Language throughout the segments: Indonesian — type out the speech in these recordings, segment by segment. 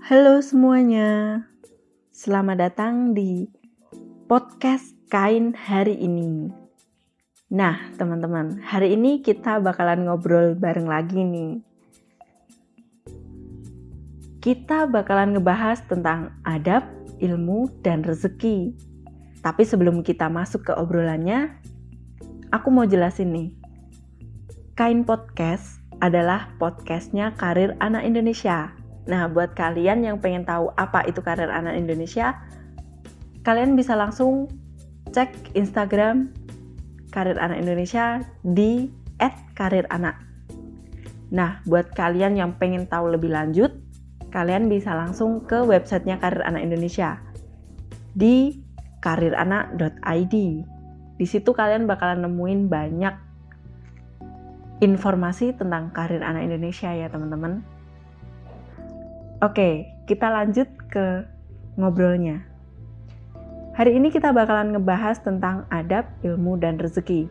Halo semuanya, selamat datang di podcast Kain hari ini. Nah, teman-teman, hari ini kita bakalan ngobrol bareng lagi nih. Kita bakalan ngebahas tentang adab, ilmu, dan rezeki. Tapi sebelum kita masuk ke obrolannya, aku mau jelasin nih. Kain Podcast adalah podcastnya Karir Anak Indonesia. Nah, buat kalian yang pengen tahu apa itu Karir Anak Indonesia, kalian bisa langsung cek Instagram Karir Anak Indonesia di @kariranak. Nah, buat kalian yang pengen tahu lebih lanjut, kalian bisa langsung ke websitenya Karir Anak Indonesia di kariranak.id. Di situ kalian bakalan nemuin banyak informasi tentang karir anak Indonesia ya teman-teman. Oke, kita lanjut ke ngobrolnya. Hari ini kita bakalan ngebahas tentang adab, ilmu, dan rezeki.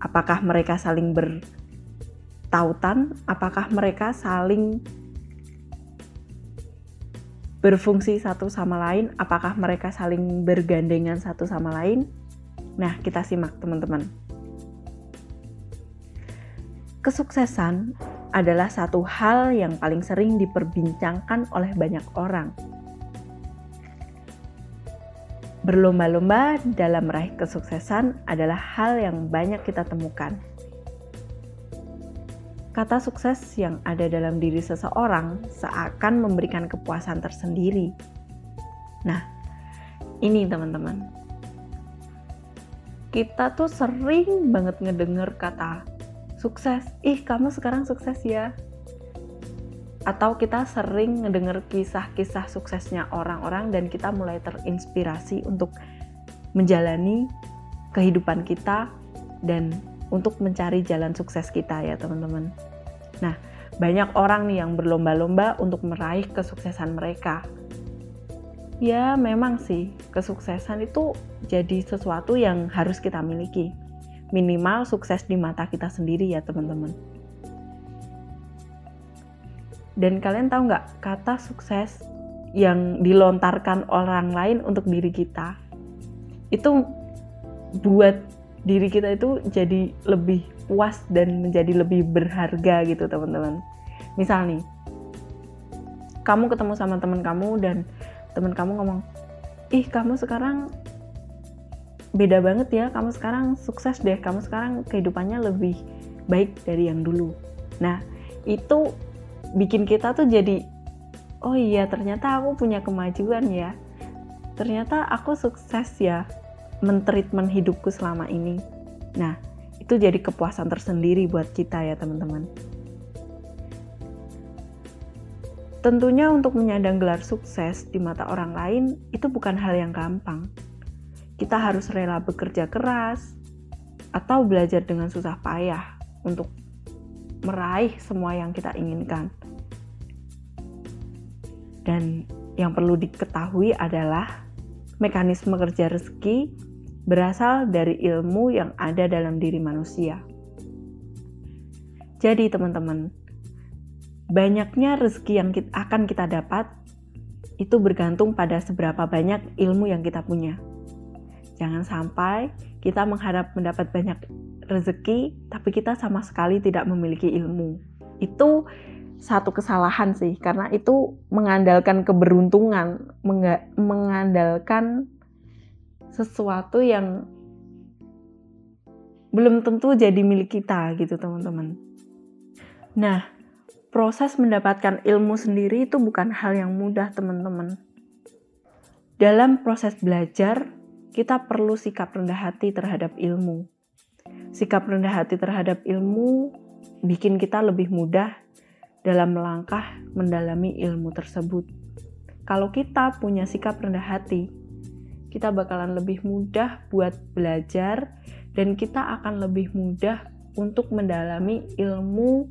Apakah mereka saling bertautan? Apakah mereka saling berfungsi satu sama lain? Apakah mereka saling bergandengan satu sama lain? Nah, kita simak teman-teman. Kesuksesan adalah satu hal yang paling sering diperbincangkan oleh banyak orang. Berlomba-lomba dalam meraih kesuksesan adalah hal yang banyak kita temukan. Kata sukses yang ada dalam diri seseorang seakan memberikan kepuasan tersendiri. Nah, ini teman-teman. Kita tuh sering banget ngedenger kata sukses, ih kamu sekarang sukses ya. Atau kita sering ngedenger kisah-kisah suksesnya orang-orang dan kita mulai terinspirasi untuk menjalani kehidupan kita dan untuk mencari jalan sukses kita ya teman-teman. Nah, banyak orang nih yang berlomba-lomba untuk meraih kesuksesan mereka. Ya, memang sih, kesuksesan itu jadi sesuatu yang harus kita miliki minimal sukses di mata kita sendiri ya teman-teman. Dan kalian tahu nggak kata sukses yang dilontarkan orang lain untuk diri kita itu buat diri kita itu jadi lebih puas dan menjadi lebih berharga gitu teman-teman. Misal nih, kamu ketemu sama teman kamu dan teman kamu ngomong, ih kamu sekarang beda banget ya. Kamu sekarang sukses deh. Kamu sekarang kehidupannya lebih baik dari yang dulu. Nah itu bikin kita tuh jadi oh iya ternyata aku punya kemajuan ya. Ternyata aku sukses ya mentreatment hidupku selama ini. Nah itu jadi kepuasan tersendiri buat kita ya teman-teman. Tentunya untuk menyandang gelar sukses di mata orang lain itu bukan hal yang gampang kita harus rela bekerja keras atau belajar dengan susah payah untuk meraih semua yang kita inginkan. Dan yang perlu diketahui adalah mekanisme kerja rezeki berasal dari ilmu yang ada dalam diri manusia. Jadi teman-teman, banyaknya rezeki yang akan kita dapat itu bergantung pada seberapa banyak ilmu yang kita punya. Jangan sampai kita mengharap mendapat banyak rezeki, tapi kita sama sekali tidak memiliki ilmu. Itu satu kesalahan sih, karena itu mengandalkan keberuntungan, mengandalkan sesuatu yang belum tentu jadi milik kita gitu teman-teman. Nah, proses mendapatkan ilmu sendiri itu bukan hal yang mudah teman-teman. Dalam proses belajar, kita perlu sikap rendah hati terhadap ilmu. Sikap rendah hati terhadap ilmu bikin kita lebih mudah dalam melangkah mendalami ilmu tersebut. Kalau kita punya sikap rendah hati, kita bakalan lebih mudah buat belajar dan kita akan lebih mudah untuk mendalami ilmu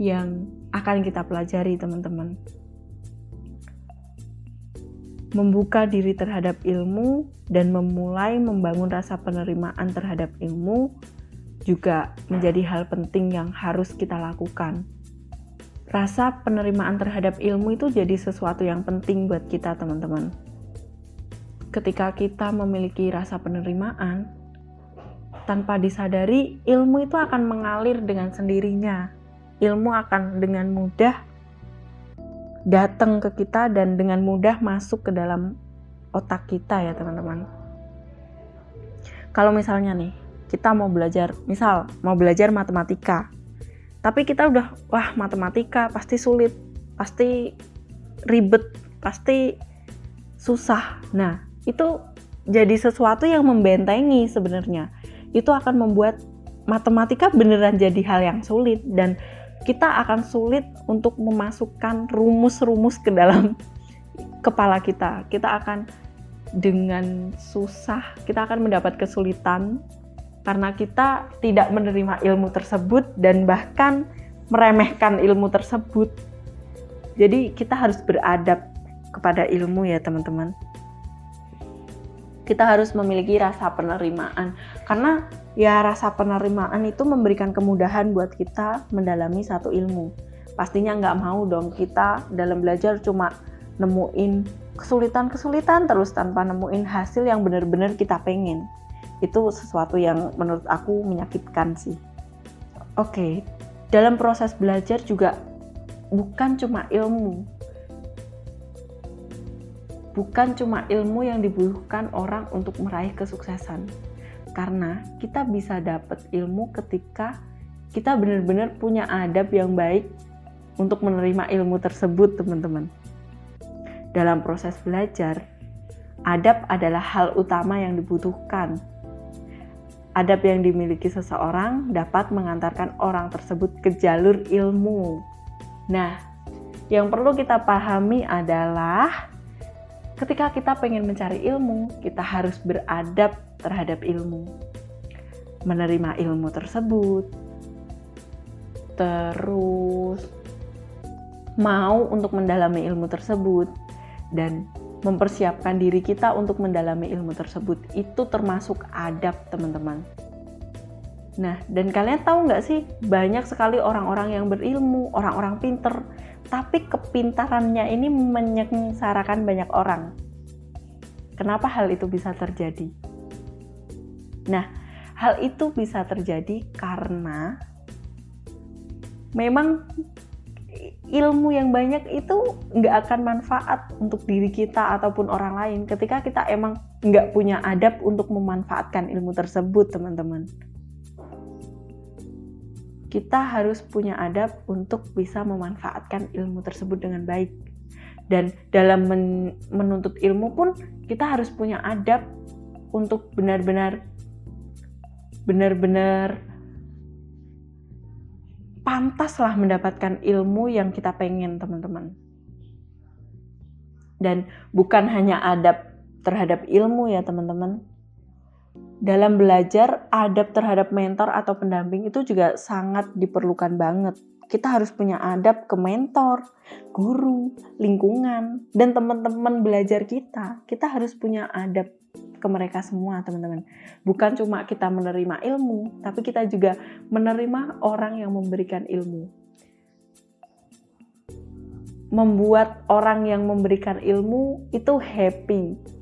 yang akan kita pelajari, teman-teman membuka diri terhadap ilmu dan memulai membangun rasa penerimaan terhadap ilmu juga menjadi hal penting yang harus kita lakukan. rasa penerimaan terhadap ilmu itu jadi sesuatu yang penting buat kita, teman-teman. Ketika kita memiliki rasa penerimaan, tanpa disadari, ilmu itu akan mengalir dengan sendirinya. Ilmu akan dengan mudah datang ke kita dan dengan mudah masuk ke dalam otak kita ya teman-teman. Kalau misalnya nih, kita mau belajar, misal mau belajar matematika, tapi kita udah wah matematika pasti sulit pasti ribet pasti susah nah itu jadi sesuatu yang membentengi sebenarnya itu akan membuat matematika beneran jadi hal yang sulit dan kita akan sulit untuk memasukkan rumus-rumus ke dalam kepala kita kita akan dengan susah kita akan mendapat kesulitan karena kita tidak menerima ilmu tersebut dan bahkan meremehkan ilmu tersebut. Jadi kita harus beradab kepada ilmu ya teman-teman. Kita harus memiliki rasa penerimaan karena ya rasa penerimaan itu memberikan kemudahan buat kita mendalami satu ilmu. Pastinya nggak mau dong kita dalam belajar cuma nemuin kesulitan-kesulitan terus tanpa nemuin hasil yang benar-benar kita pengen itu sesuatu yang menurut aku menyakitkan sih. Oke, dalam proses belajar juga bukan cuma ilmu. Bukan cuma ilmu yang dibutuhkan orang untuk meraih kesuksesan. Karena kita bisa dapat ilmu ketika kita benar-benar punya adab yang baik untuk menerima ilmu tersebut, teman-teman. Dalam proses belajar, adab adalah hal utama yang dibutuhkan adab yang dimiliki seseorang dapat mengantarkan orang tersebut ke jalur ilmu. Nah, yang perlu kita pahami adalah ketika kita pengen mencari ilmu, kita harus beradab terhadap ilmu. Menerima ilmu tersebut, terus mau untuk mendalami ilmu tersebut, dan mempersiapkan diri kita untuk mendalami ilmu tersebut itu termasuk adab teman-teman nah dan kalian tahu nggak sih banyak sekali orang-orang yang berilmu orang-orang pinter tapi kepintarannya ini menyengsarakan banyak orang. Kenapa hal itu bisa terjadi? Nah hal itu bisa terjadi karena memang ilmu yang banyak itu nggak akan manfaat untuk diri kita ataupun orang lain ketika kita emang nggak punya adab untuk memanfaatkan ilmu tersebut teman-teman kita harus punya adab untuk bisa memanfaatkan ilmu tersebut dengan baik. Dan dalam men menuntut ilmu pun kita harus punya adab untuk benar-benar benar-benar pantaslah mendapatkan ilmu yang kita pengen teman-teman. Dan bukan hanya adab terhadap ilmu ya teman-teman dalam belajar adab terhadap mentor atau pendamping itu juga sangat diperlukan banget. Kita harus punya adab ke mentor, guru, lingkungan, dan teman-teman belajar kita. Kita harus punya adab ke mereka semua teman-teman. Bukan cuma kita menerima ilmu tapi kita juga menerima orang yang memberikan ilmu. Membuat orang yang memberikan ilmu itu happy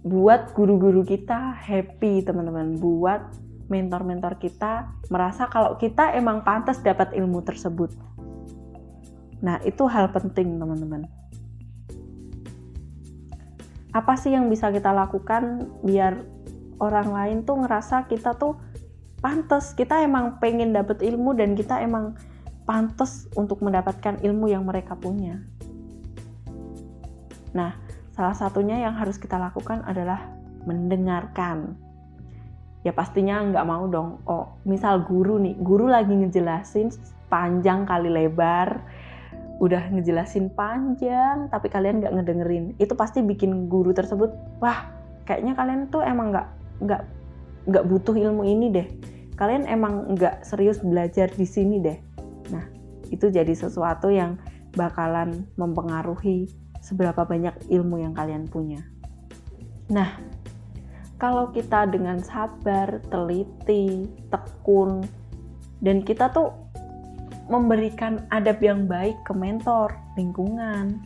buat guru-guru kita happy teman-teman. Buat mentor-mentor kita merasa kalau kita emang pantas dapat ilmu tersebut. Nah itu hal penting teman-teman. Apa sih yang bisa kita lakukan biar orang lain tuh ngerasa kita tuh pantas? Kita emang pengen dapet ilmu dan kita emang pantas untuk mendapatkan ilmu yang mereka punya. Nah salah satunya yang harus kita lakukan adalah mendengarkan. Ya pastinya nggak mau dong. Oh misal guru nih guru lagi ngejelasin panjang kali lebar udah ngejelasin panjang tapi kalian nggak ngedengerin. Itu pasti bikin guru tersebut wah kayaknya kalian tuh emang nggak nggak nggak butuh ilmu ini deh. Kalian emang nggak serius belajar di sini deh. Nah itu jadi sesuatu yang bakalan mempengaruhi seberapa banyak ilmu yang kalian punya nah kalau kita dengan sabar teliti tekun dan kita tuh memberikan adab yang baik ke mentor, lingkungan,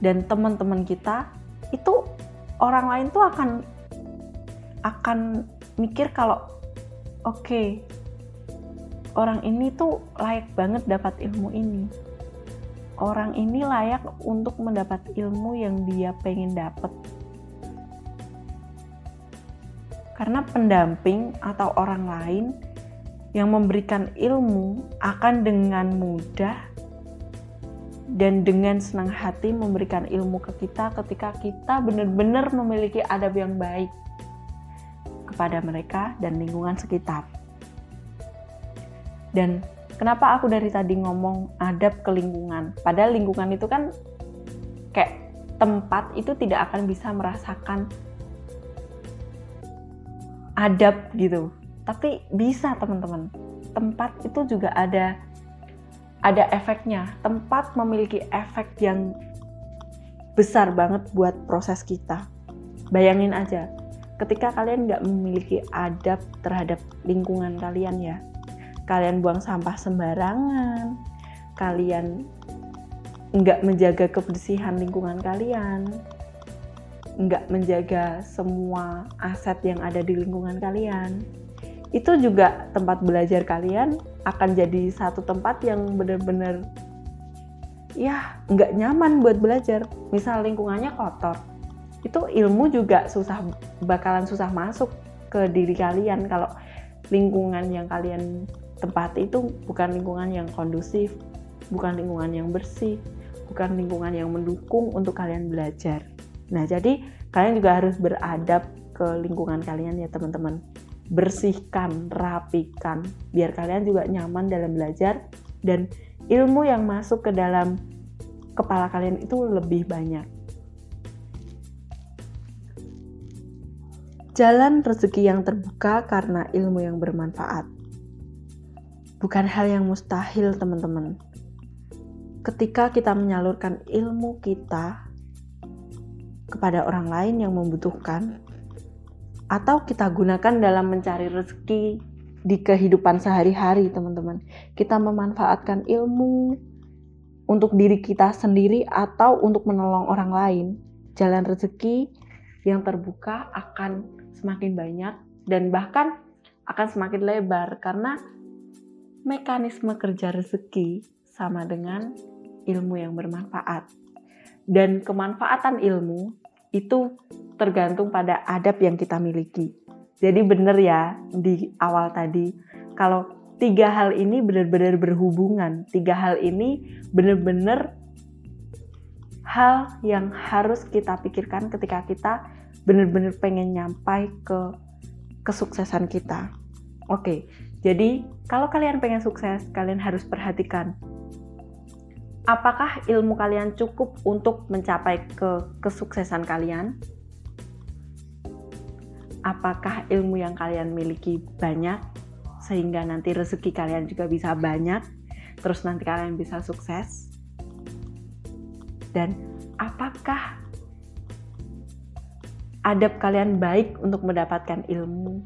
dan teman-teman kita, itu orang lain tuh akan akan mikir kalau oke okay, orang ini tuh layak banget dapat ilmu ini. Orang ini layak untuk mendapat ilmu yang dia pengen dapat. Karena pendamping atau orang lain yang memberikan ilmu akan dengan mudah dan dengan senang hati memberikan ilmu ke kita ketika kita benar-benar memiliki adab yang baik kepada mereka dan lingkungan sekitar. Dan kenapa aku dari tadi ngomong adab ke lingkungan? Padahal lingkungan itu kan kayak tempat itu tidak akan bisa merasakan adab gitu. Tapi bisa teman-teman. Tempat itu juga ada ada efeknya. Tempat memiliki efek yang besar banget buat proses kita. Bayangin aja, ketika kalian nggak memiliki adab terhadap lingkungan kalian ya, kalian buang sampah sembarangan, kalian nggak menjaga kebersihan lingkungan kalian, nggak menjaga semua aset yang ada di lingkungan kalian, itu juga tempat belajar kalian akan jadi satu tempat yang benar-benar ya nggak nyaman buat belajar. Misal lingkungannya kotor, itu ilmu juga susah bakalan susah masuk ke diri kalian kalau lingkungan yang kalian tempat itu bukan lingkungan yang kondusif, bukan lingkungan yang bersih, bukan lingkungan yang mendukung untuk kalian belajar. Nah, jadi kalian juga harus beradab ke lingkungan kalian ya, teman-teman. Bersihkan, rapikan, biar kalian juga nyaman dalam belajar dan ilmu yang masuk ke dalam kepala kalian itu lebih banyak. Jalan rezeki yang terbuka karena ilmu yang bermanfaat bukan hal yang mustahil, teman-teman. Ketika kita menyalurkan ilmu kita kepada orang lain yang membutuhkan, atau kita gunakan dalam mencari rezeki di kehidupan sehari-hari, teman-teman. Kita memanfaatkan ilmu untuk diri kita sendiri atau untuk menolong orang lain. Jalan rezeki yang terbuka akan semakin banyak dan bahkan akan semakin lebar karena mekanisme kerja rezeki sama dengan ilmu yang bermanfaat. Dan kemanfaatan ilmu itu tergantung pada adab yang kita miliki. Jadi benar ya di awal tadi, kalau tiga hal ini benar-benar berhubungan, tiga hal ini benar-benar hal yang harus kita pikirkan ketika kita benar-benar pengen nyampai ke kesuksesan kita. Oke, jadi, kalau kalian pengen sukses, kalian harus perhatikan apakah ilmu kalian cukup untuk mencapai ke kesuksesan kalian? Apakah ilmu yang kalian miliki banyak sehingga nanti rezeki kalian juga bisa banyak, terus nanti kalian bisa sukses? Dan apakah adab kalian baik untuk mendapatkan ilmu?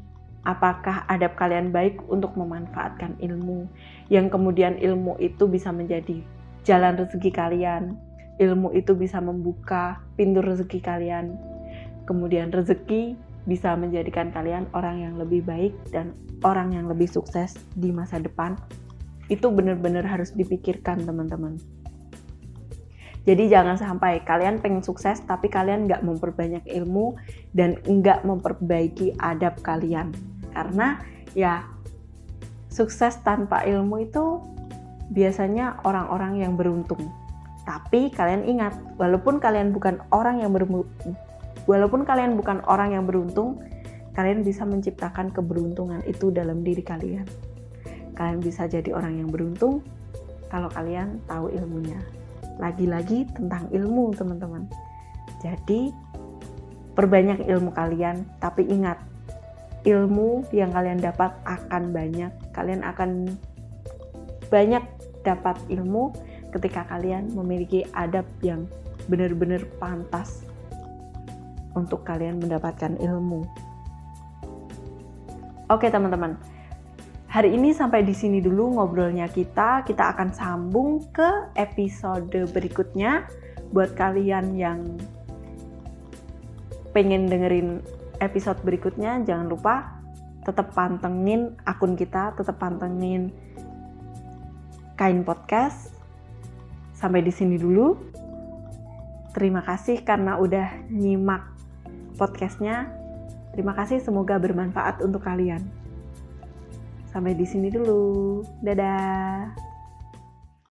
Apakah adab kalian baik untuk memanfaatkan ilmu? Yang kemudian ilmu itu bisa menjadi jalan rezeki kalian. Ilmu itu bisa membuka pintu rezeki kalian. Kemudian rezeki bisa menjadikan kalian orang yang lebih baik dan orang yang lebih sukses di masa depan. Itu benar-benar harus dipikirkan teman-teman. Jadi jangan sampai kalian pengen sukses tapi kalian nggak memperbanyak ilmu dan nggak memperbaiki adab kalian karena ya sukses tanpa ilmu itu biasanya orang-orang yang beruntung. Tapi kalian ingat, walaupun kalian bukan orang yang walaupun kalian bukan orang yang beruntung, kalian bisa menciptakan keberuntungan itu dalam diri kalian. Kalian bisa jadi orang yang beruntung kalau kalian tahu ilmunya. Lagi-lagi tentang ilmu, teman-teman. Jadi, perbanyak ilmu kalian, tapi ingat, ilmu yang kalian dapat akan banyak. Kalian akan banyak dapat ilmu ketika kalian memiliki adab yang benar-benar pantas untuk kalian mendapatkan ilmu. Oke, teman-teman. hari ini sampai di sini dulu ngobrolnya kita. Kita akan sambung ke episode berikutnya. Buat kalian yang pengen dengerin episode berikutnya, jangan lupa tetap pantengin akun kita, tetap pantengin Kain Podcast. Sampai di sini dulu. Terima kasih karena udah nyimak podcastnya. Terima kasih, semoga bermanfaat untuk kalian. Sampai di sini dulu. Dadah.